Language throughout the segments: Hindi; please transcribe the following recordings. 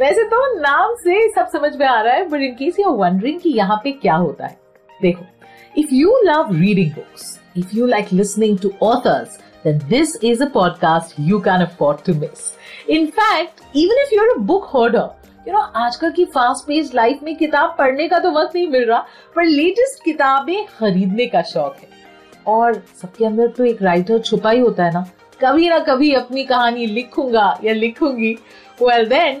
वैसे तो नाम से सब समझ में आ रहा है but in case you wondering कि यहाँ पे क्या होता है देखो if you love reading books if you like listening to authors then this is a podcast you can afford to miss. In fact, even if you're a book hoarder, you know आजकल की फास्ट पेज लाइफ में किताब पढ़ने का तो वक्त नहीं मिल रहा पर लेटेस्ट किताबें खरीदने का शौक है और सबके अंदर तो एक राइटर छुपा ही होता है ना कभी ना कभी अपनी कहानी लिखूँगा या लिखूँगी well then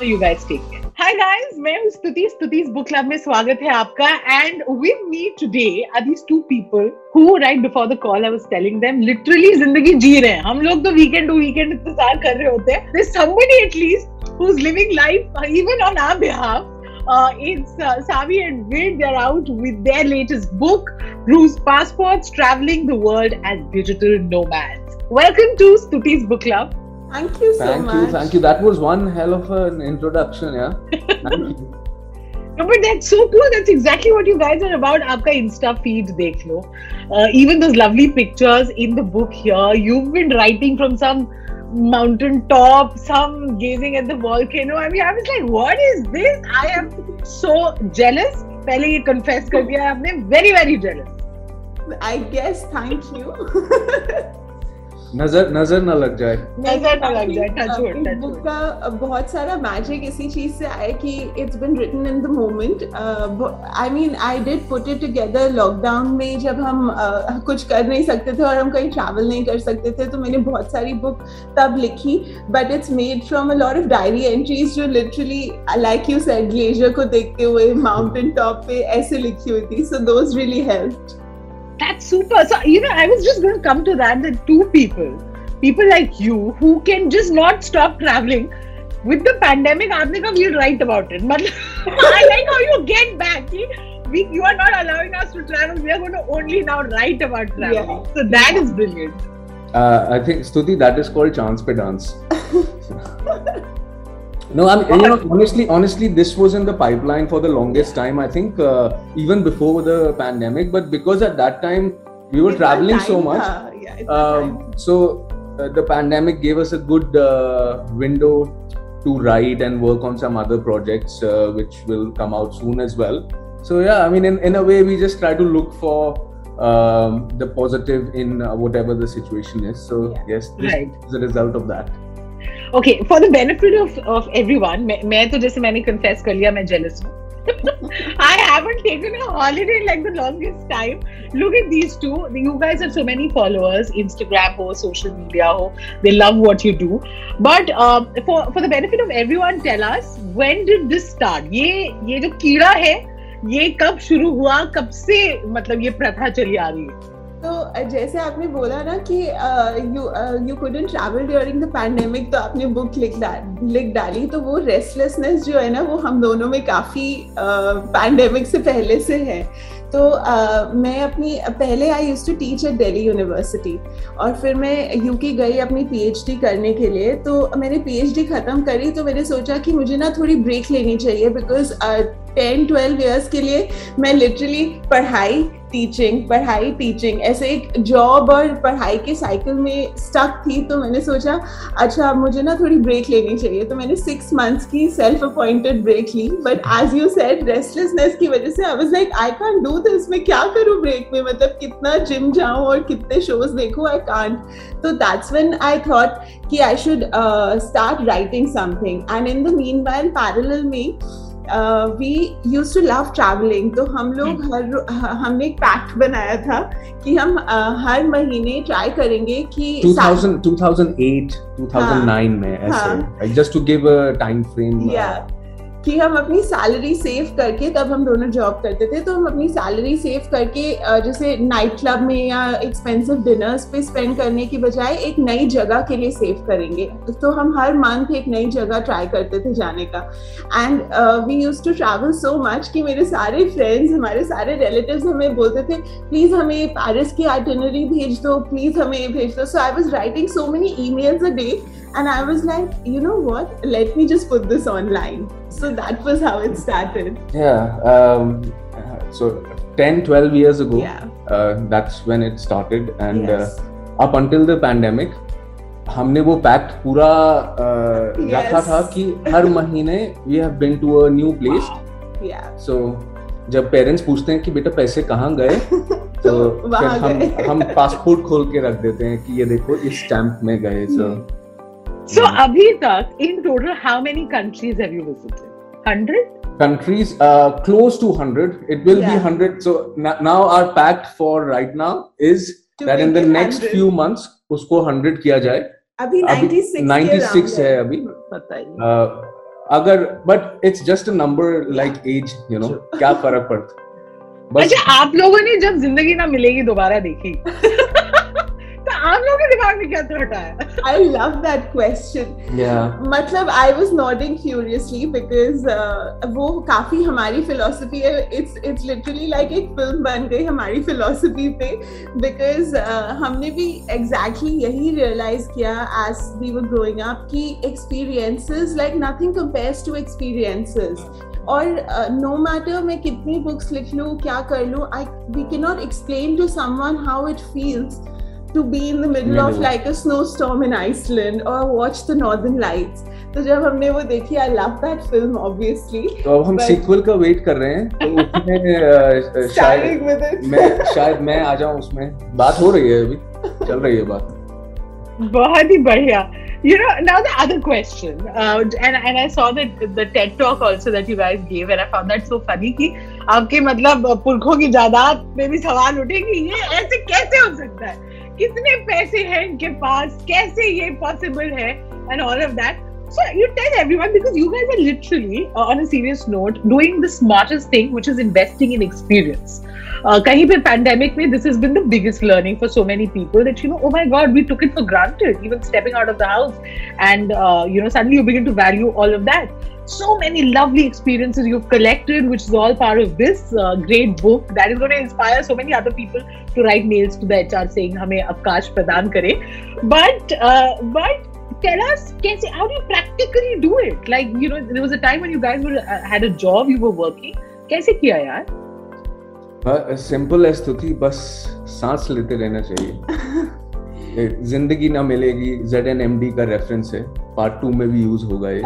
Guys take care. Hi guys मैं हूँ स्तुति स्तुति's बुक क्लब में स्वागत है आपका and with me today are these two people who right before the call I was telling them literally ज़िंदगी जी रहे हैं हम लोग तो वीकेंड टू वीकेंड इंतज़ार कर रहे होते हैं somebody at least who's living life uh, even on our behalf uh, it's uh, Savi and Vid. They're out with their latest book, Bruce Passports Traveling the World as Digital Nomads. Welcome to Stuti's Book Club. Thank you so thank much. you, thank you. That was one hell of an introduction, yeah. Thank you. No, but that's so cool. That's exactly what you guys are about. आपका Insta feed देख लो. Uh, even those lovely pictures in the book here. You've been writing from some mountain top, some gazing at the volcano. I mean, I was like, what is this? I am so jealous. पहले ये confess कर दिया है आपने. Very very jealous. I guess. Thank you. नज़र नज़र न लग जाए। नज़र न लग जाए. इस बुक का बहुत सारा मैजिक इसी चीज़ से आया कि it's been written in the moment I mean I did put it together lockdown में जब हम uh, कुछ कर नहीं सकते थे और हम कहीं ट्रैवल नहीं कर सकते थे तो मैंने बहुत सारी बुक तब लिखी. But it's made from a lot of diary entries जो literally like you said glacier को देखते हुए माउंटेन टॉप पे ऐसे लिखी हुई थी. So those really helped That's super. So, you know, I was just going to come to that that two people, people like you, who can just not stop traveling. With the pandemic, aapne ka we'll write about it. Matlab, I like how you get back. We, you are not allowing us to travel. We are going to only now write about traveling. Yeah. So that is brilliant. uh, I think Stuti that is called chance pe dance no I mean, you know honestly honestly this was in the pipeline for the longest time I think uh, even before the pandemic but because at that time we were traveling so much Yeah, um, so uh, the pandemic gave us a good uh, window to write and work on some other projects uh, which will come out soon as well so yeah i mean in, in a way we just try to look for um, the positive in uh, whatever the situation is so Yeah. yes this Right. is a result of that Okay, for the benefit of, of everyone, मैं, तो जैसे मैंने confess कर लिया मैं jealous हूँ. I haven't taken a holiday like the longest time. Look at these two. You guys have so many followers, Instagram ho, social media ho. They love what you do. But um, for for the benefit of everyone, tell us when did this start? ये ये जो कीड़ा है ये कब शुरू हुआ कब से मतलब ये प्रथा चली आ रही है तो जैसे आपने बोला ना कि you you couldn't travel during the pandemic तो आपने बुक लिख डा- लिख डाली तो वो रेस्टलेसनेस जो है ना वो हम दोनों में काफ़ी पैंडेमिक से पहले से है। तो अ, मैं अपनी पहले I used to teach at Delhi University और फिर मैं यूके गई अपनी पीएचडी करने के लिए। तो मैंने पीएचडी खत्म करी तो मैंने सोचा कि मुझे ना थोड़ी ब्रेक लेनी चाहिए बिकॉज़ टेन ट्वेल्व ईयर्स के लिए मैं लिटरली पढ़ाई टीचिंग पढ़ाई टीचिंग ऐसे एक जॉब और पढ़ाई के साइकिल में स्टक थी तो मैंने सोचा अच्छा मुझे ना थोड़ी ब्रेक लेनी चाहिए। तो मैंने सिक्स मंथ्स की self appointed break Lee. But as you said restlessness की वजह से I was like I can't do this मैं क्या करूँ ब्रेक में? मतलब कितना जिम जाऊँ और कितने शोज़ देखूँ? आई कांट तो दैट्स व्हेन आई थॉट कि I should start writing something and in the mean parallel में we used to love travelling तो हम लोग हर हमने एक पैक्ट बनाया था कि हम uh, हर महीने ट्राई करेंगे कि 2000 2008 2009 हाँ, में ऐसे। Just to give a time frame कि हम अपनी सैलरी सेव करके तब हम दोनों जॉब करते थे तो हम अपनी सैलरी सेव करके जैसे नाइट क्लब में या एक्सपेंसिव डिनर्स पे स्पेंड करने की बजाय एक नई जगह के लिए सेव करेंगे तो हम हर मंथ एक नई जगह ट्राई करते थे जाने का and we used to travel so much कि मेरे सारे फ्रेंड्स हमारे सारे रिलेटिव हमें बोलते थे प्लीज़ हमें पेरिस की आइटनरी भेज दो प्लीज़ हमें भेज दो so I was writing so many emails a day and I was like you know what? Let me just put this online. So that was how it started. Yeah. Um, so 10, 12 years ago, yeah. uh, that's when it started. And uh, yes. uh, up until the pandemic, हमने वो पैक्ट पूरा uh, yes. रखा था कि हर महीने we have been to a new place so जब पेरेंट्स पूछते हैं कि बेटा पैसे कहाँ गए तो, तो फिर हम हम पासपोर्ट खोल के रख देते हैं कि ये देखो इस स्टैंप में गए सो so, So, abhi tak, in total, how many countries have you visited? 100? Countries, uh, close to 100. It will yeah. be 100. So, now our pact for right now is to that in the next 100. few months, usko 100 kiya jaye. अभी 96 96 है अभी uh, अगर but it's just a number like age you know क्या फर्क पड़ता अच्छा आप लोगों ने जब जिंदगी ना मिलेगी दोबारा देखी आप लोगों के दिमाग में क्या थॉट आया आई लव दैट क्वेश्चन मतलब I was nodding curiously because वो काफ़ी हमारी फिलोसफी है। इट्स इट्स लिटरली लाइक एक फ़िल्म बन गई हमारी फिलोसफी पे बिकॉज़ uh, हमने भी एग्जैक्टली exactly यही रियलाइज़ किया as we were growing up कि experiences like nothing compares to experiences और नो uh, मैटर no मैं कितनी बुक्स लिख लूँ क्या कर लूँ I we can not explain to someone how it feels to be in the middle of like a snowstorm in Iceland or watch the Northern Lights. तो जब हमने वो देखी I love that film obviously तो अब हम सीक्वल का वेट कर रहे हैं तो उसमें शायद मैं शायद मैं आ जाऊँ उसमें बात हो रही है अभी चल रही है बात बहुत ही बढ़िया you know now the other question uh, and and I saw that the TED talk also that you guys gave and I found that so funny कि आपके मतलब पुरखों की जायदाद में भी सवाल उठे कि ये ऐसे कैसे हो सकता है कितने पैसे हैं इनके पास कैसे ये पॉसिबल है and all of that So you tell everyone because you guys are literally, uh, on a serious note, doing the smartest thing, which is investing in experience. Uh, kahin pe pandemic mein, this has been the biggest learning for so many people that you know, oh my God, we took it for granted, even stepping out of the house, and uh, you know, suddenly you begin to value all of that so many lovely experiences you've collected, which is all part of this uh, great book that is going to inspire so many other people to write mails to the HR saying "Hame avkash pradan kare." But uh, but tell us, कैसे how do you practically do it? Like you know, there was a time when you guys were uh, had a job, you were working. कैसे किया यार? सिंपल है स्तुति बस सांस लेते रहना चाहिए Zindagi Na Milegi Z N M D का रेफरेंस है। पार्ट टू में भी यूज़ होगा ये।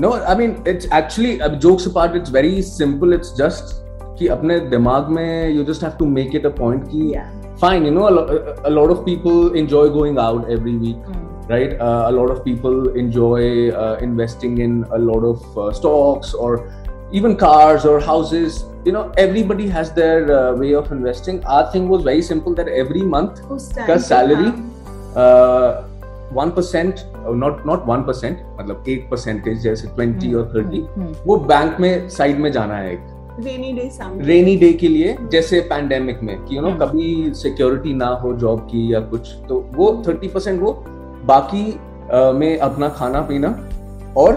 No I mean it's actually अब jokes part it's very simple it's just कि अपने दिमाग में you just have to make it a point कि fine you know a lot of people enjoy going out every week right a lot of people enjoy investing in a lot of stocks और even cars or houses you know everybody has their uh, way of investing. Our thing was very simple that every month ka salary one percent not not one percent मतलब एक परसेंटेज जैसे ट्वेंटी और थर्टी। वो बैंक में साइड में जाना है एक। रेनी डे रेनी डे के लिए जैसे पैंडेमिक में कि यू नो हम्म। कभी सिक्योरिटी ना हो जॉब की या कुछ तो वो थर्टी परसेंट वो बाकी में अपना खाना पीना और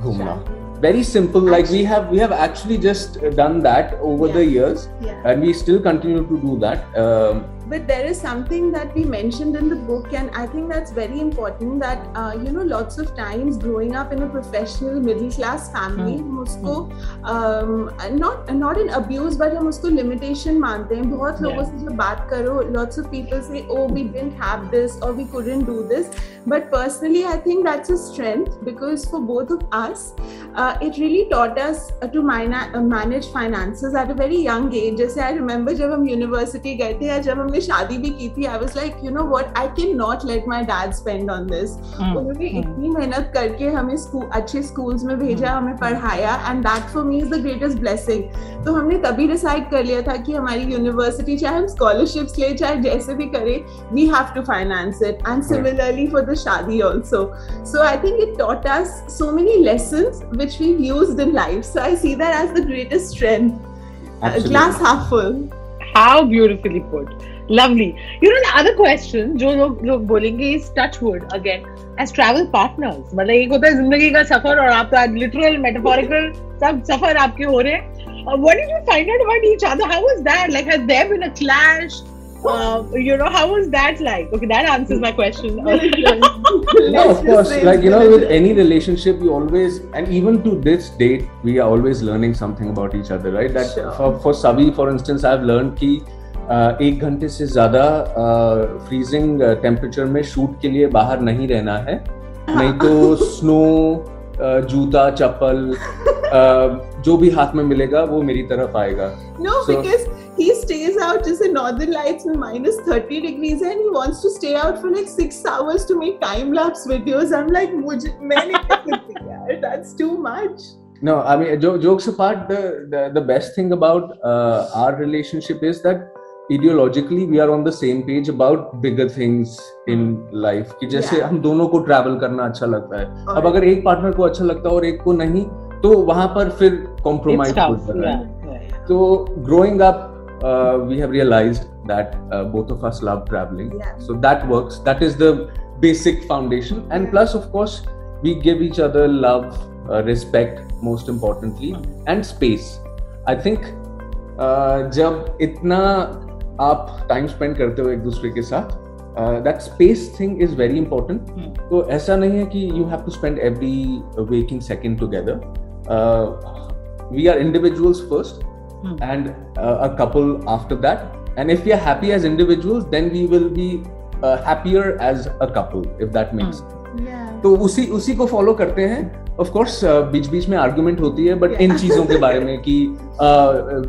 घूमना। Very simple actually, like we have we have actually just done that over yeah. the years yeah. and we still continue to do that um, but there is something that we mentioned in the book and i think that's very important that uh, you know lots of times growing up in a professional middle class family mm. usko um, not not in abuse but hum usko limitation mante hain bahut logo se jab baat karo lots of people say oh we didn't have this or we couldn't do this but personally i think that's a strength because for both of us uh, it really taught us to man- uh, manage finances at a very young age जैसे आई रिमेम्बर जब हम यूनिवर्सिटी गए थे या जब हमने हमने शादी भी की थी I was like you know what I can not let my dad spend on this उन्होंने इतनी मेहनत करके हमें स्कूल अच्छे स्कूल्स में भेजा हमें पढ़ाया and that for me is the greatest blessing तो हमने तभी डिसाइड कर लिया था कि हमारी यूनिवर्सिटी चाहे हम स्कॉलरशिप्स ले चाहे जैसे भी करें we have to finance it and similarly for the शादी also so I think it taught us so many lessons which we used in life so I see that as the greatest strength glass half full. How beautifully put. lovely you know the other question जो लोग लोग बोलेंगे is touch wood again as travel partners मतलब एक होता है जिंदगी का सफर और आप तो literal metaphorical सब सफर आपके हो रहे हैं uh, what did you find out about each other how was that like has there been a clash uh, you know how was that like okay that answers my question no of course like you know with any relationship you always and even to this date we are always learning something about each other right that Sure. for, for savi for instance i've learned कि uh, एक घंटे से ज़्यादा फ्रीजिंग टेम्परेचर में शूट के लिए बाहर नहीं रहना है नहीं तो स्नो जूता चप्पल uh, जो भी हाथ में मिलेगा वो मेरी तरफ़ आएगा No, So- he stays out just in northern lights in minus 30 degrees and he wants to stay out for like six hours to make time lapse videos. I'm like, "मुझे- मैं नहीं कर that's too much. No, I mean, jo- jokes apart, the, the, the best thing about uh, our relationship is that ideologically we are on the same page about bigger things in life. कि जैसे Yeah. हम दोनों को ट्रैवल करना अच्छा लगता है अब और- अगर एक पार्टनर को अच्छा लगता है और एक को नहीं तो वहाँ पर फिर कॉम्प्रोमाइज है yeah, yeah. तो growing up uh, we have realized that uh, both of us love traveling Yeah. so that works that is the basic foundation and plus of course we give each other love uh, respect most importantly and space i think uh, जब इतना आप टाइम स्पेंड करते हो एक दूसरे के साथ that space thing is very important तो ऐसा नहीं है कि you have to spend every waking second together we are individuals first and a couple after that and if you are happy as individuals then we will be happier as a couple if that means तो उसी उसी को फॉलो करते हैं ऑफ़ कोर्स बीच बीच में आर्गुमेंट होती है बट इन चीज़ों के बारे में कि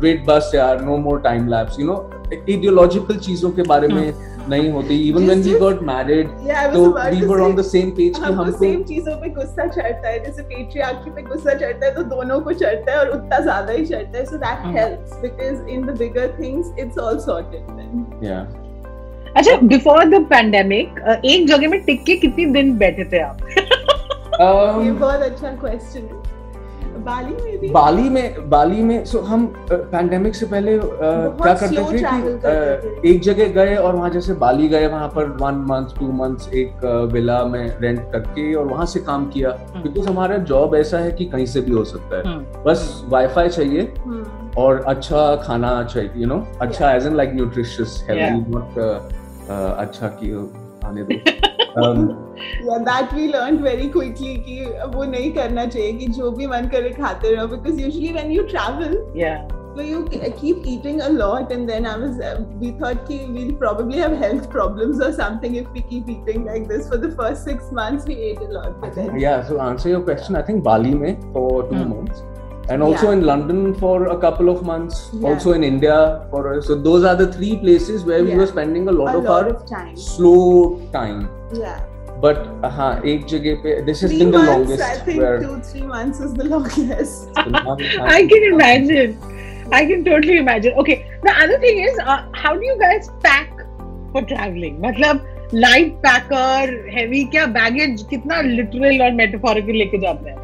वेट बस यार no more time lapse you know ideological चीज़ों के बारे में नहीं होती। Even when we got married Yeah, तो we were on the same page कि हमको हमको सेम चीज़ों पे गुस्सा चढ़ता है जैसे पेट्रियार्की पे गुस्सा चढ़ता है तो दोनों को चढ़ता है और उतना ज़्यादा ही चढ़ता है। So that. Helps because in the bigger things it's all sorted then या अच्छा बिफोर द पैंडेमिक एक जगह में टिक के कितने दिन बैठे थे आप? Um, ये बहुत अच्छा क्वेश्चन है बाली में भी बाली में बाली में सो हम पैंडेमिक से पहले uh, क्या करते थे कि uh, एक जगह गए और वहाँ जैसे बाली गए वहाँ पर वन मंथ टू मंथ्स एक विला में रेंट करके और वहाँ से काम किया हम्म। बिकॉज़ हमारा जॉब ऐसा है कि कहीं से भी हो सकता है हम्म। बस वाईफाई चाहिए Hmm. और अच्छा खाना चाहिए यू नो अच्छा as an like nutritious. Healthy not अच्छा की आने दो yeah that we learned very quickly कि वो नहीं करना चाहिए कि जो भी मन करे खाते रहो because usually when you travel Yeah. so you keep eating a lot and then I was uh, we thought कि we'll probably have health problems or something if we keep eating like this for the first six months we ate a lot but then yeah so answer your question i think bali mein for two Hmm. months and also Yeah. in london for a couple of months Yeah. also in india for so those are the three places where we Yeah. were spending a lot a of lot our of time slow time yeah but हाँ एक जगह पे this has three been the months longest I think where two three months is the longest I can imagine. I can totally imagine. Okay. The other thing is, uh, how do you guys pack for traveling? मतलब light packer, heavy क्या baggage कितना literal और metaphorical लेके जाते हैं?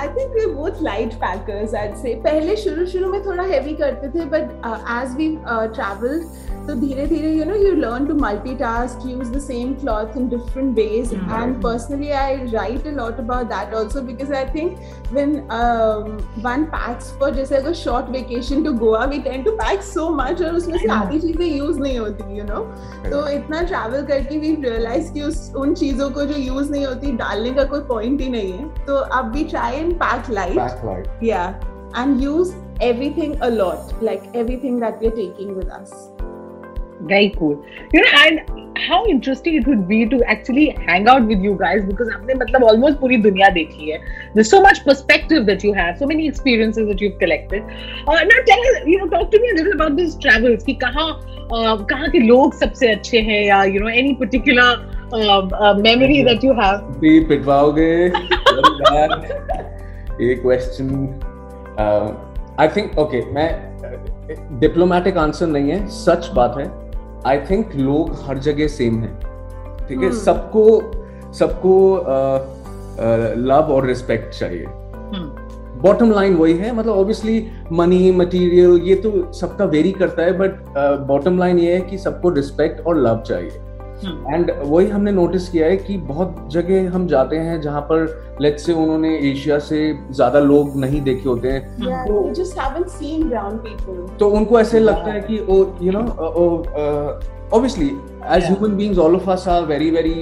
I think we both light packers I से पहले शुरू शुरू में थोड़ा हैवी करते थे बट एज वी ट्रैवल तो धीरे धीरे you know you learn to multi task use the same cloth in different ways and personally I write a lot about that also because I think when one packs for जैसे अगर short vacation to Goa we tend to pack so much और उसमें से mm-hmm. आधी चीज़ें यूज़ नहीं होती यू नो तो इतना ट्रैवल करके वी रियलाइज़ की उस उन चीज़ों को जो यूज़ नहीं होती डालने का कोई पॉइंट ही नहीं है। तो अब we try pack light backlight या and use everything a lot like everything that we're taking with us Very cool. You know, and how interesting it would be to actually hang out with you guys because आपने मतलब almost पूरी दुनिया देखी है. There's so much perspective that you have, so many experiences that you've collected. Uh, now tell us, you know, talk to me a little about these travels. कि कहाँ uh, कहाँ के लोग सबसे अच्छे हैं या you know any particular uh, uh, memory that you have. भी पिटवाओगे ये क्वेश्चन आई थिंक ओके मैं डिप्लोमेटिक आंसर नहीं है सच बात है आई थिंक लोग हर जगह सेम है ठीक है Hmm. सबको सबको लव और रिस्पेक्ट चाहिए Hmm. बॉटम लाइन वही है मतलब ऑब्वियसली मनी मटेरियल ये तो सबका वेरी करता है बट बॉटम लाइन ये है कि सबको रिस्पेक्ट और लव चाहिए Hmm. एंड वही हमने नोटिस किया है कि बहुत जगह हम जाते हैं जहाँ पर लेट्स से उन्होंने एशिया से ज़्यादा लोग नहीं देखे होते हैं। Yeah, So- we just haven't seen brown people. तो उनको ऐसे लगता है कि ओ you know obviously as Yeah. human beings all of us are very very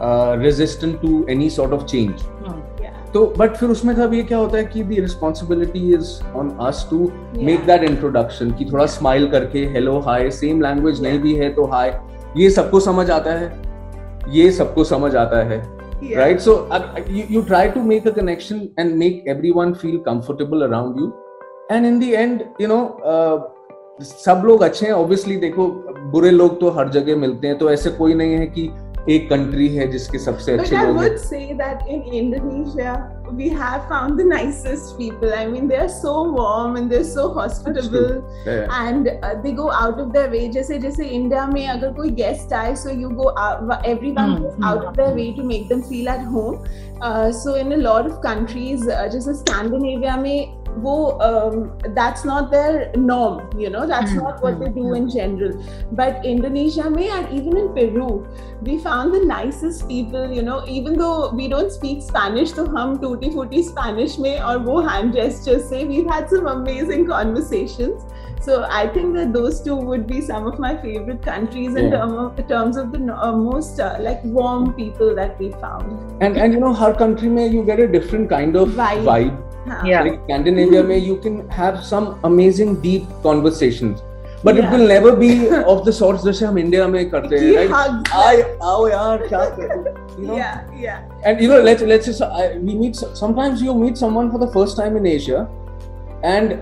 uh, resistant to any sort of change. Hmm. Yeah. तो बट फिर उसमें कब ये क्या होता है कि the responsibility is on us to make that introduction कि थोड़ा स्माइल करके हेलो हाय सेम लैंग्वेज नहीं भी है तो हाय ये सबको समझ आता है ये सबको समझ आता है right so you try to make a connection and make everyone feel comfortable around you and in the end you know सब लोग अच्छे हैं ऑब्वियसली देखो बुरे लोग तो हर जगह मिलते हैं तो ऐसे कोई नहीं है कि एक कंट्री है जिसके सबसे अच्छे लोग हैं। In Indonesia we have found the nicest people I mean they they are so hospitable and they go out of their way जैसे जैसे इंडिया में अगर कोई गेस्ट आए so you go everyone out of way to make them feel at home so in a of countries जैसे स्कैंडिनेविया में वो um, that's not their norm you know that's Hmm, not what they hmm, do in general but Indonesia में and even in Peru we found the nicest people you know even though we don't speak Spanish तो हम टूटी फूटी Spanish में और वो hand gestures से we've had some amazing conversations so I think that those two would be some of my favorite countries in Yeah. term of, terms of the uh, most uh, like warm people that we found. and and you know her country में you get a different kind of Vibe. vibe हाँ. Yeah. like Scandinavia में you can have some amazing deep conversations but it Yeah. will never be of the sorts जैसे हम इंडिया में करते हैं right. आए आओ यार क्या करो you know Yeah, yeah. and you know let's let's just I, we meet sometimes you meet someone for the first time in Asia and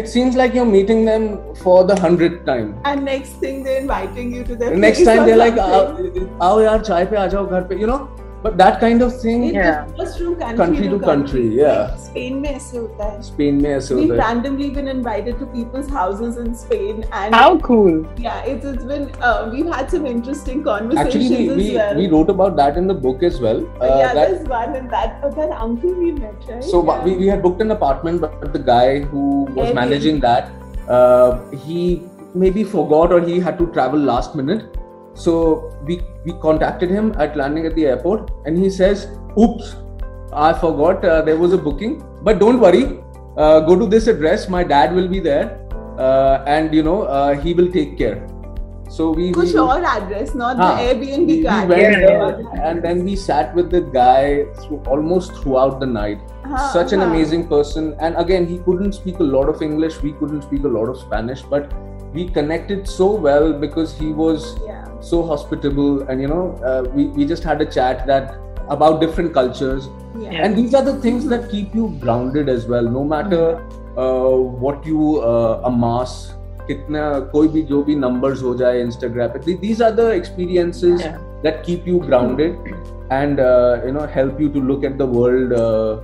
it seems like you're meeting them for the hundredth time And next thing they're inviting you to their the next place time they're like something. आओ आओ यार चाय पे आ जाओ घर पे you know but that kind of thing It Yeah. differs from country, Country to country, yeah. Spain में ऐसे होता है. स्पेन में ऐसे We've होता है randomly been invited to people's houses in Spain, and How cool. yeah, it's, it's been uh, we've had some interesting conversations Actually, we, we, as well. we wrote about that in the book as well. Uh, yeah, that, there's one and that uh, that uncle we met, right? so yeah. we, we had booked an apartment, but the guy who was Airbnb. managing that, uh, he maybe forgot or he had to travel last minute. So we we contacted him at landing at the airport, and he says, "Oops, I forgot uh, there was a booking, but don't worry, uh, go to this address. My dad will be there, uh, and you know uh, he will take care." So we. Who's our address, not the Airbnb we, guy? We went there, and then we sat with the guy through, almost throughout the night. Huh, Such an huh. amazing person, and again he couldn't speak a lot of English. We couldn't speak a lot of Spanish, but we connected so well because he was. Yeah so hospitable, and you know, uh, we we just had a chat that about different cultures, Yeah. and these are the things that keep you grounded as well. No matter uh, what you uh, amass. कितना कोई भी जो भी numbers हो जाए Instagram पे these are the experiences Yeah. that keep you grounded and uh, you know help you to look at the world uh,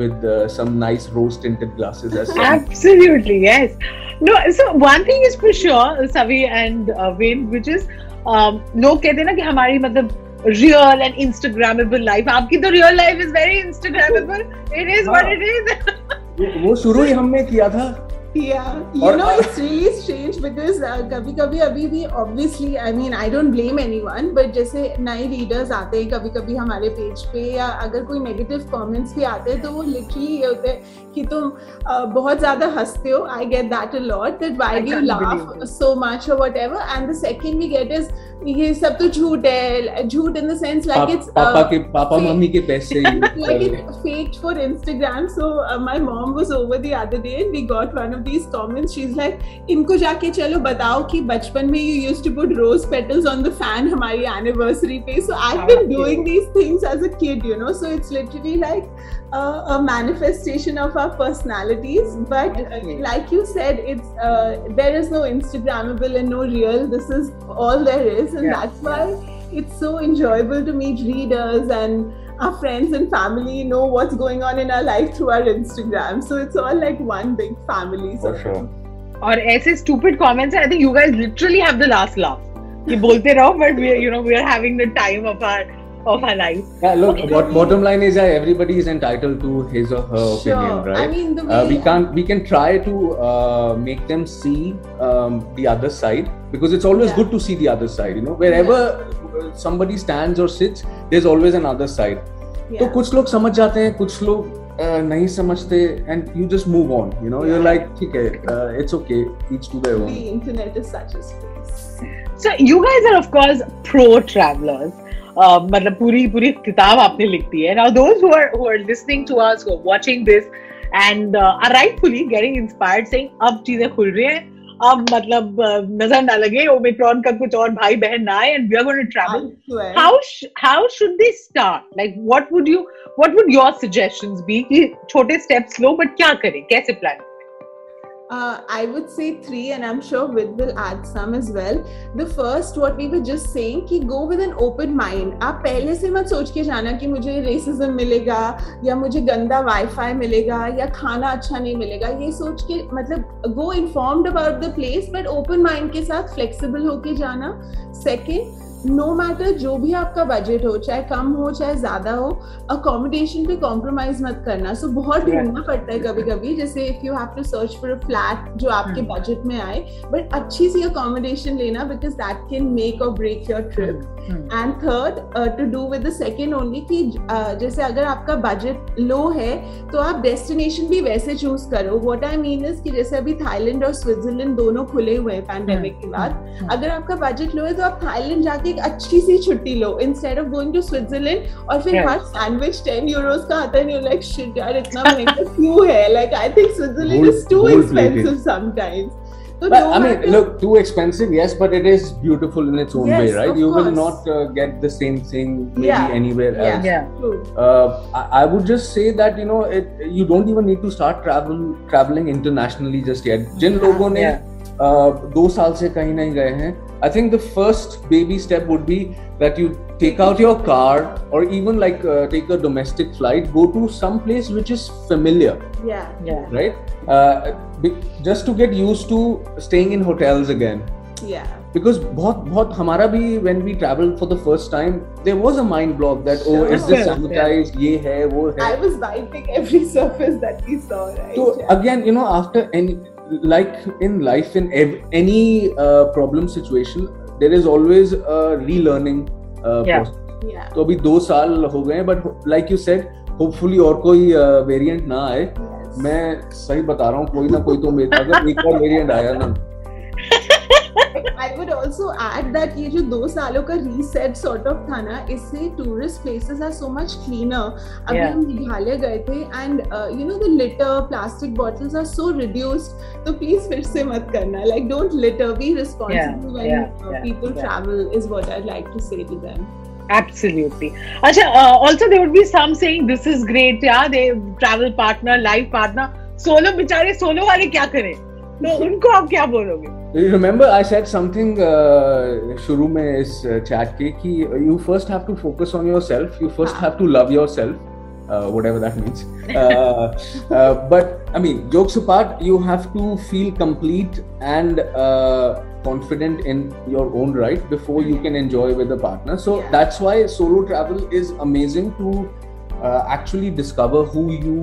with uh, some nice rose tinted glasses as well. Absolutely, yes. No, so one thing is for sure, Savi and uh, Wayne, which is um, Um, लोग कहते हैं ना कि हमारी मतलब रियल एंड इंस्टाग्रामेबल लाइफ आपकी तो real life is very Instagrammable it is it is वो शुरू ही हमने किया था। You know it's really strange because कभी कभी अभी भी obviously I mean I don't blame anyone but जैसे नए रीडर्स आते हैं कभी कभी हमारे पेज पे या अगर कोई नेगेटिव कॉमेंट्स भी आते हैं तो वो लिटरली ये होते हैं कि तुम बहुत ज़्यादा हँसते हो। I get that a lot that why you laugh so much और whatever and the second we get is ये सब तो झूठ है झूठ in the sense like it's पापा के पापा मम्मी के पैसे fake for Instagram so my mom was over the other day and we got one of these comments she is like इनको जाके चलो बताओ कि बचपन में you used to put rose petals on the fan हमारी एनिवर्सरी पे. So I have been doing these things as a kid you know so it's literally like a manifestation of our personalities. But uh, like you said, it's uh, there is no Instagrammable and no real. This is all there is, and Yeah. that's why it's so enjoyable to meet readers and our friends and family know what's going on in our life through our Instagram. So it's all like one big family. For So sure. और ऐसे stupid comments I think you guys literally have the last laugh. ये बोलते रहो but we you know we are having the time of our of our life. Yeah, look, Okay. what bottom line is that everybody is entitled to his or her opinion, Sure. right? I mean, the uh, we way- can't we can try to uh, make them see um, the other side because it's always Yeah. good to see the other side you know wherever uh, somebody stands or sits there's always another side तो yeah. कुछ लोग समझ जाते हैं कुछ लोग uh, नहीं समझते and you just move on you know you're Yeah. like ठीक है it's okay each to their the own internet is such a space. So you guys are of course pro travelers. मतलब पूरी पूरी किताब आपने लिखती है। Now those who are who are listening to us who are watching this and are rightfully getting inspired saying अब चीज़ें खुल रही हैं। अब मतलब नज़र ना लगे ओमिक्रॉन का कुछ और भाई बहन ना आए and we are going to travel how how should they start like what would you what would your suggestions be कि छोटे स्टेप्स लो बट क्या करें? कैसे प्लान करें Uh, I would say three, and I'm sure Vid will add some as well. The first, what we were just saying, कि go with an open mind. आप पहले से मत सोच के जाना कि मुझे रेसिज्म मिलेगा या मुझे गंदा वाईफाई मिलेगा या खाना अच्छा नहीं मिलेगा ये सोच के मतलब go informed about the place but open mind के साथ फ्लेक्सिबल होके जाना सेकेंड नो मैटर जो भी आपका बजट हो चाहे कम हो चाहे ज़्यादा हो अकोमोडेशन पे कॉम्प्रोमाइज मत करना। सो बहुत Right. ढूंढना पड़ता है कभी कभी जैसे if you have to search for a flat जो आपके Hmm. बजट में आए बट अच्छी सी अकोमोडेशन लेना because that can make or break your trip and third to do with the second only कि uh, जैसे अगर आपका बजट लो है तो आप डेस्टिनेशन भी वैसे चूज़ करो। व्हाट आई मीन इज़ कि जैसे अभी थाईलैंड और स्विट्जरलैंड दोनों खुले हुए हैं पैंडेमिक के बाद। अगर आपका बजट लो है तो आप थाईलैंड जाके एक अच्छी सी छुट्टी लो instead of going to Switzerland और फिर. हर सैंडविच टेन यूरोस का आता है यू लाइक शिट यार इतना महँगा क्यों है like I think Switzerland is too expensive sometimes तो But no I mean, matter- look, too expensive, yes, but it is beautiful in its own Yes, way, right? You will not uh, get the same thing maybe Yeah, anywhere yeah. else. yeah True. Uh, I, I would just say that you know it, you don't even need to start travel traveling internationally just yet. जिन Yeah, लोगों ने yeah. दो साल से कहीं नहीं गए हैं। I think the first baby step would be that you take out your car or even like take a domestic flight go to some place which is familiar right just to get used to staying in hotels again because बहुत बहुत हमारा भी when we travel for the first time there was a mind block that oh is this ये है वो है। तो again you know after any like in life in ev- any uh, problem situation there is always a relearning uh, Yeah. process yeah. तो अभी दो साल हो गए but like you said hopefully और कोई वेरिएंट ना आए Yes. मैं सही बता रहा हूँ कोई ना कोई तो मेरे अगर एक और वेरिएंट आया ना I would also add that ये जो दो सालों का reset sort of था ना इससे tourist places are so much cleaner. अभी हम मेघालय गए थे and uh, you know the litter plastic bottles are so reduced. तो please फिर से मत करना. Like don't litter. Be responsible when yeah, uh, yeah, people yeah. travel is what I'd like to say to them. absolutely Acha, uh, also there would be some saying this is great yeah they travel partner life partner solo बेचारे solo वाले क्या करें तो उनको आप क्या बोलोगे You remember I said something uh, शुरू में इस chat के कि you first have to focus on yourself you first हाँ. have to love yourself uh, whatever that means uh, uh, but I mean jokes apart you have to feel complete and uh, confident in your own right before you can enjoy with a partner so Yeah. that's why solo travel is amazing to uh, actually discover who you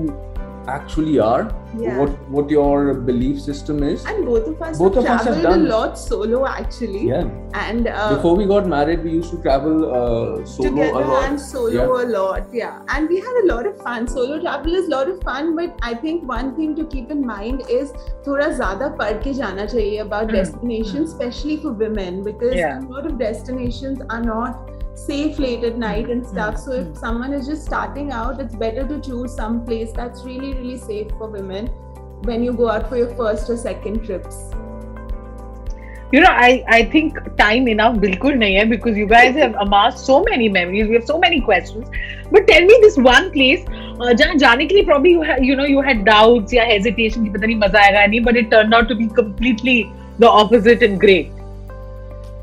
actually are yeah. what what your belief system is and both of us both have of traveled us have done. a lot solo actually yeah and uh, before we got married we used to travel uh, solo together a lot and solo yeah. a lot yeah and we had a lot of fun solo travel is a lot of fun but i think one thing to keep in mind is thoda zyada of ke jana about mm. destinations hmm. especially for women because yeah. a lot of destinations are not safe late at night and stuff so if someone is just starting out it's better to choose some place that's really really safe for women when you go out for your first or second trips? you know, I, I think time enough bilkul nahi hai because you guys have amassed so many memories. We have so many questions. But tell me this one place uh, जहाँ जाने के लिए probably you, had, you know you had doubts या hesitation कि पता नहीं मजा आएगा नहीं but it turned out to be completely the opposite and great.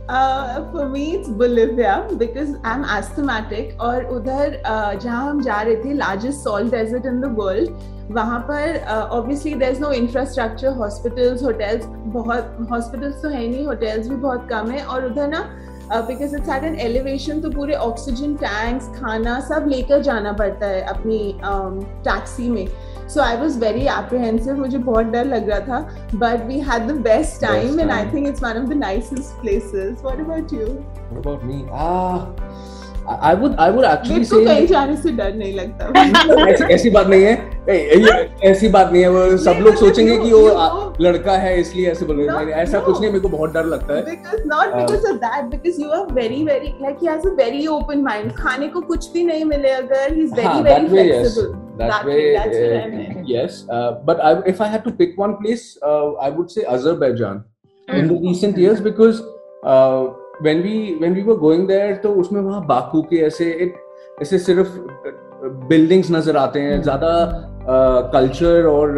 Uh, for me it's Bolivia because I'm asthmatic और उधर uh, जहाँ हम जा रहे थे largest salt desert in the world वहाँ पर obviously there is no infrastructure hospitals hotels बहुत हॉस्पिटल्स तो है नहीं होटल्स भी बहुत कम है और उधर ना because it's at an elevation तो पूरे ऑक्सीजन टैंक्स खाना सब लेकर जाना पड़ता है अपनी टैक्सी um, में। So I was very apprehensive मुझे बहुत डर लग रहा था but we had the best time and I think it's one of the nicest places what about you what about me ah I would I would actually say कहीं जाने से डर नहीं लगता ऐसी ऐसी बात नहीं है ऐसी बात नहीं है वो सब लोग सोचेंगे कि वो लड़का है इसलिए ऐसे बोल रहे हैं ऐसा कुछ नहीं मेरे को बहुत डर लगता है because not because of that because you are very very like he has a very open mind खाने को कुछ भी नहीं मिले अगर he's very very flexible that, that way, uh, yes uh, but I, if I had to pick one place uh, I would say Azerbaijan in the recent years because uh, when we when we were going there तो उसमें वहाँ बाकू के ऐसे एक ऐसे सिर्फ़ बिल्डिंग्स नज़र आते हैं ज़्यादा कल्चर और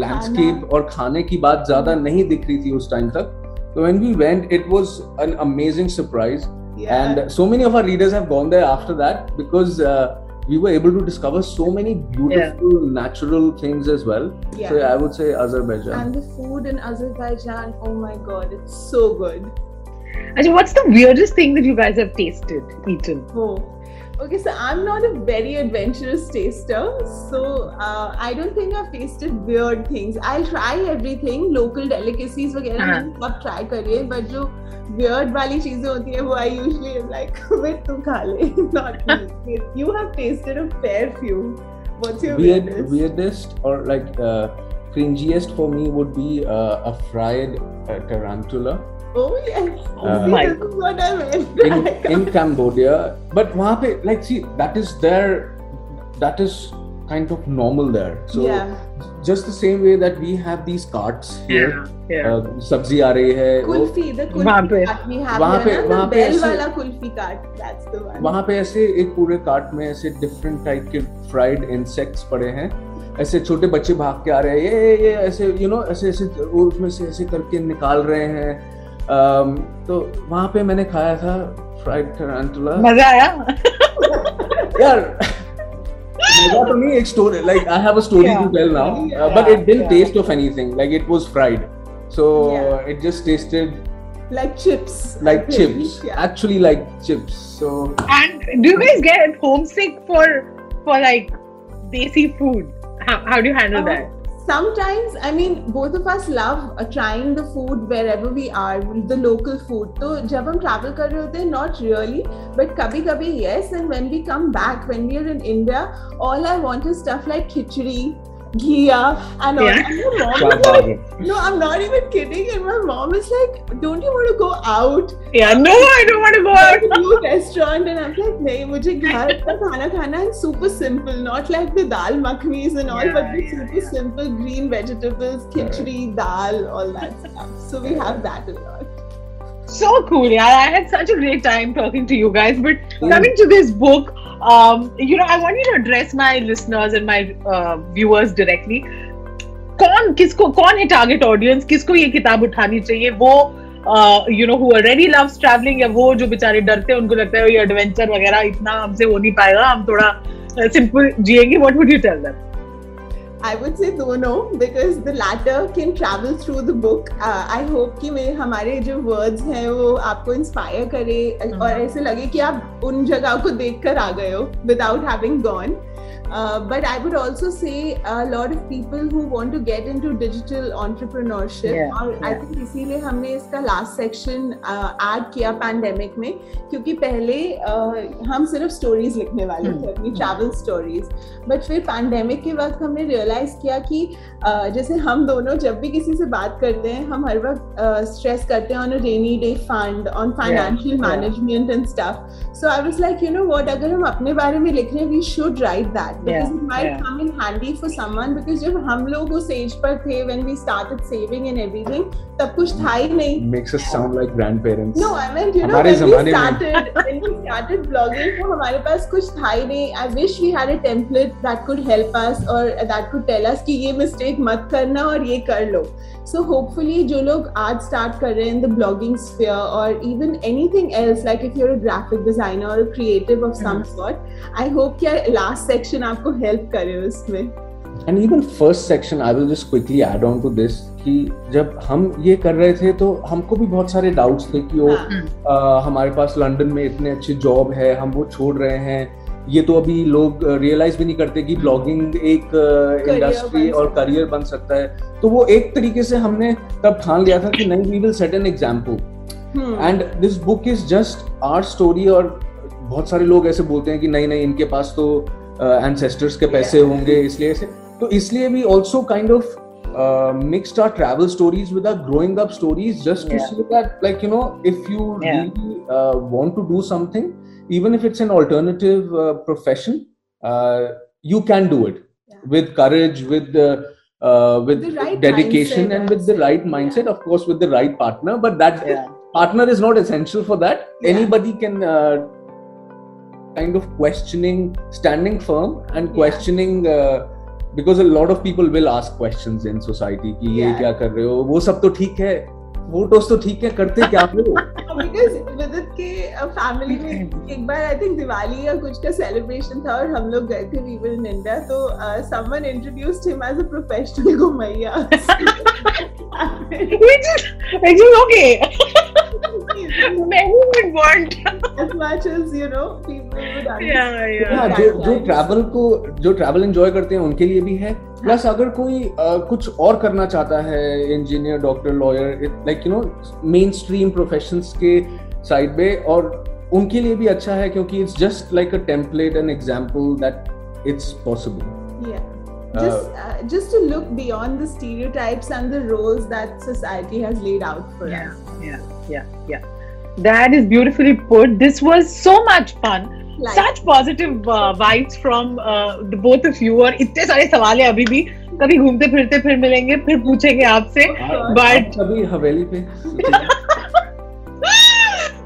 लैंडस्केप और खाने की बात ज़्यादा नहीं दिख रही थी उस टाइम तक So when we went, it was an amazing surprise. Yeah. And so many of our readers have gone there after that because uh, we were able to discover so many beautiful yeah. natural things as well. Yeah. So yeah, I would say Azerbaijan. And the food in Azerbaijan, oh my god, it's so good. Actually, what's the weirdest thing that you guys have tasted, eaten? Oh, okay. So I'm not a very adventurous taster, so uh, I don't think I've tasted weird things. I'll try everything, local delicacies वगैरह uh-huh. सब try करिए, but जो weird वाली चीजें होती हैं वो I usually am like, wait तुम खा ले, not me. you have tasted a fair few. What's your Weird, weirdest? weirdest or like uh, cringiest for me would be uh, a fried uh, tarantula. In Cambodia but वहाँ पे like see that is there that is kind of normal there so just the same way that we have these carts here सब्ज़ी आ रही है वहाँ पे वहाँ पे वहाँ पे ऐसे वाला kulfi cart that's the one वहाँ पे ऐसे एक पूरे कार्ट में ऐसे डिफरेंट टाइप के फ्राइड इंसेक्ट्स पड़े हैं। ऐसे छोटे बच्चे भाग के आ रहे हैं ये ये ऐसे यू नो ऐसे ऐसे उसमें से ऐसे करके निकाल रहे हैं। तो वहां पे मैंने खाया था फ्राइड टरांटुला मजा आया यार मजा तो नहीं एक story like I have a story to tell now but it didn't taste of anything like it was fried so yeah. it just tasted like chips like chips yeah. actually like chips so and do you guys get homesick for for like desi food how, how do you handle uh, that Sometimes i mean both of us love uh, trying the food wherever we are the local food. So jab hum travel kar rahe hote not really but kabhi kabhi yes and when we come back when we are in india all i want is stuff like khichdi Ghia and all. Yeah. And my mom like, no, I'm not even kidding. And my mom is like, don't you want to go out? Yeah, no, I don't want to go out. A new restaurant. And I'm like, nahi, mujhe ghar ka khana khana and super simple. Not like the dal makhnis and all, yeah, but yeah, super yeah. simple green vegetables, khichdi, dal, all that stuff. So we have that a lot. So cool, yeah. I had such a great time talking to you guys. But coming to this book, um, you know, I want you to address my listeners and my uh, viewers directly. कौन किसको कौन है टारगेट ऑडियंस किसको ये किताब उठानी चाहिए? वो you know who already travelling या वो जो बेचारे डरते हैं उनको लगता है ये एडवेंचर वगैरह इतना हमसे हो नहीं पाएगा हम थोड़ा simple जिएँगे. What would you tell them I would say दोनों because the latter can travel through the book. Uh, I hope कि मैं हमारे जो words हैं वो आपको inspire करे और ऐसे लगे कि आप उन जगह को देख कर आ गए हो without having gone. Uh, but I would also say a lot of people who want to get into digital entrepreneurship yeah, और yeah. I think इसीलिए हमने इसका last section ऐड uh, किया pandemic में क्योंकि पहले uh, हम सिर्फ़ stories लिखने वाले थे अपनी travel stories. But फिर pandemic के वक्त हमने रियलाइज़ किया कि uh, जैसे हम दोनों जब भी किसी से बात करते हैं हम हर वक्त स्ट्रेस करते हैं on a rainy day fund on financial management and stuff so I was like you know what अगर हम अपने बारे में लिख रहे हैं we should write that because it might come in handy for someone because जब हम लोग उस एज पर थे when we started saving and everything तब कुछ था ही नहीं makes us sound like grandparents no i meant you know हमारे when we जमाने में started when we started blogging तो हमारे पास कुछ था ही नहीं i wish we had a template that could help us or that could tell us कि ये mistake मत करना और ये कर लो so hopefully जो लोग आज start कर रहे हैं in the blogging sphere or even anything else like if you're a graphic designer or a creative of some sort i hope कि last section आपको help करे उसमें। And even first section I will just quickly add on to this कि जब हम ये कर रहे थे तो हमको भी बहुत सारे डाउट्स थे कि वो हाँ। आ, हमारे पास लंदन में इतने अच्छे जॉब है हम वो छोड़ रहे हैं। ये तो अभी लोग रियलाइज़ भी नहीं करते कि ब्लॉगिंग एक इंडस्ट्री और करियर बन सकता है। तो वो एक तरीके से हमने तब ठान लिया था कि नहीं we will set an example. And this book is just our story और बहुत सारे लोग ऐसे बोलते हैं कि नहीं नहीं इनके पास तो एंसेस्टर्स के पैसे होंगे इसलिए ऐसे तो इसलिए we also kind of mixed our travel stories with our growing up stories just to Yeah. see that like you know if you Yeah. really uh, want to do something even if it's an alternative uh, profession uh, you can do it Yeah. with courage with uh, with right dedication mindset, and with the right mindset Yeah. of course with the right partner but that Yeah. partner is not essential for that Yeah. anybody can uh, kind of questioning standing firm and Yeah. questioning uh, because a lot of people will ask questions in society कि ये. क्या कर रहे हो वो सब तो ठीक है फ़ोटोज़ तो ठीक है करते क्या हो बिकॉज़ विदित के फैमिली में एक बार आई थिंक दिवाली या कुछ का सेलिब्रेशन था और हम लोग गए थे वी वर इन तो someone introduced him as a professional घुमैया which is okay. Many would want. as much as you know people would Yeah, yeah. हाँ, जो जो ट्रैवल को जो ट्रैवल एंजॉय करते हैं उनके लिए भी है प्लस अगर कोई uh, कुछ और करना चाहता है engineer doctor lawyer like you know mainstream professions के साइड पे और उनके लिए भी अच्छा है क्योंकि it's just like a template an example that it's possible yeah just uh, just to look beyond the stereotypes and the roles that society has laid out for Yeah, us yeah, yeah, yeah. That is beautifully put. This was so much fun. Like- Such positive uh, vibes from uh, the both of you. और इतने सारे सवाल हैं अभी भी कभी घूमते फिरते फिर मिलेंगे फिर पूछेंगे आपसे But- अभी हवेली पे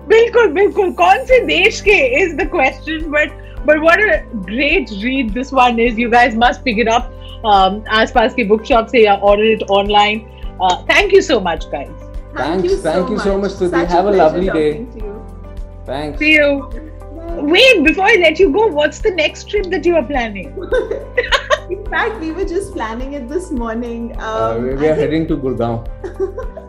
बिल्कुल बिल्कुल कौन से देश के is the question but but what a great read this one is you guys must pick it up um, आसपास के बुक शॉप से या order it online uh, thank you so much Thanks. You so thank you so much, Suti. Have a, a lovely day. Thanks. See you. Wait, before I let you go, what's the next trip that you are planning? In fact, we were just planning it this morning. Uh, um, uh, we are heading to Gurgaon.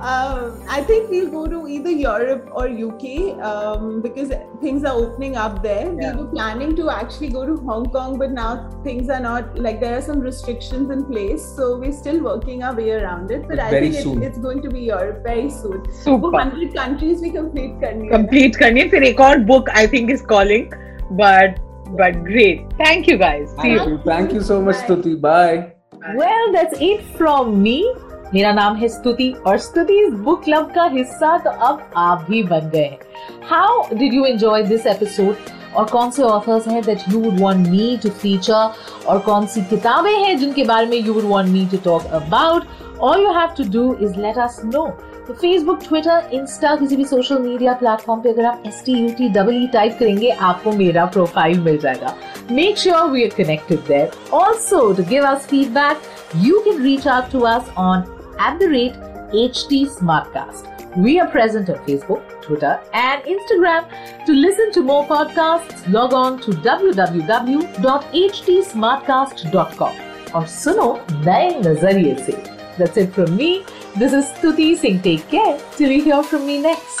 Um, I think we'll go to either Europe or UK um, because things are opening up there. Yeah. We were planning to actually go to Hong Kong, but now things are not like there are some restrictions in place. So we're still working our way around it. But But I very think soon. it, it's going to be Europe very soon. वो super 100 countries we complete करनी है. complete करनी है फिर एक और book I think is calling but but great thank you guys see you Thank you. Thank you so much, Bye. Stuti. Bye. Well that's it from me मेरा नाम है स्तुति और स्तुति इस बुक क्लब का हिस्सा तो अब आप भी बन गए how did you enjoy this episode और कौन से ऑथर्स हैं that you would want me to feature और कौन सी किताबें हैं जिनके बारे में you would want me to talk about all you have to do is let us know तो फेसबुक ट्विटर इंस्टा किसी भी सोशल मीडिया प्लेटफॉर्म पे अगर आप S T U T double type करेंगे आपको मेरा प्रोफ़ाइल मिल जाएगा। Make sure we are connected there. Also, to give us feedback, you can reach out to us on at the rate HT Smartcast. We are present on Facebook, Twitter, and Instagram. To listen to more podcasts, log on to www.htsmartcast.com और सुनो नए नजरिए से. That's it from me. This is Stuti Singh. Take care till you hear from me next.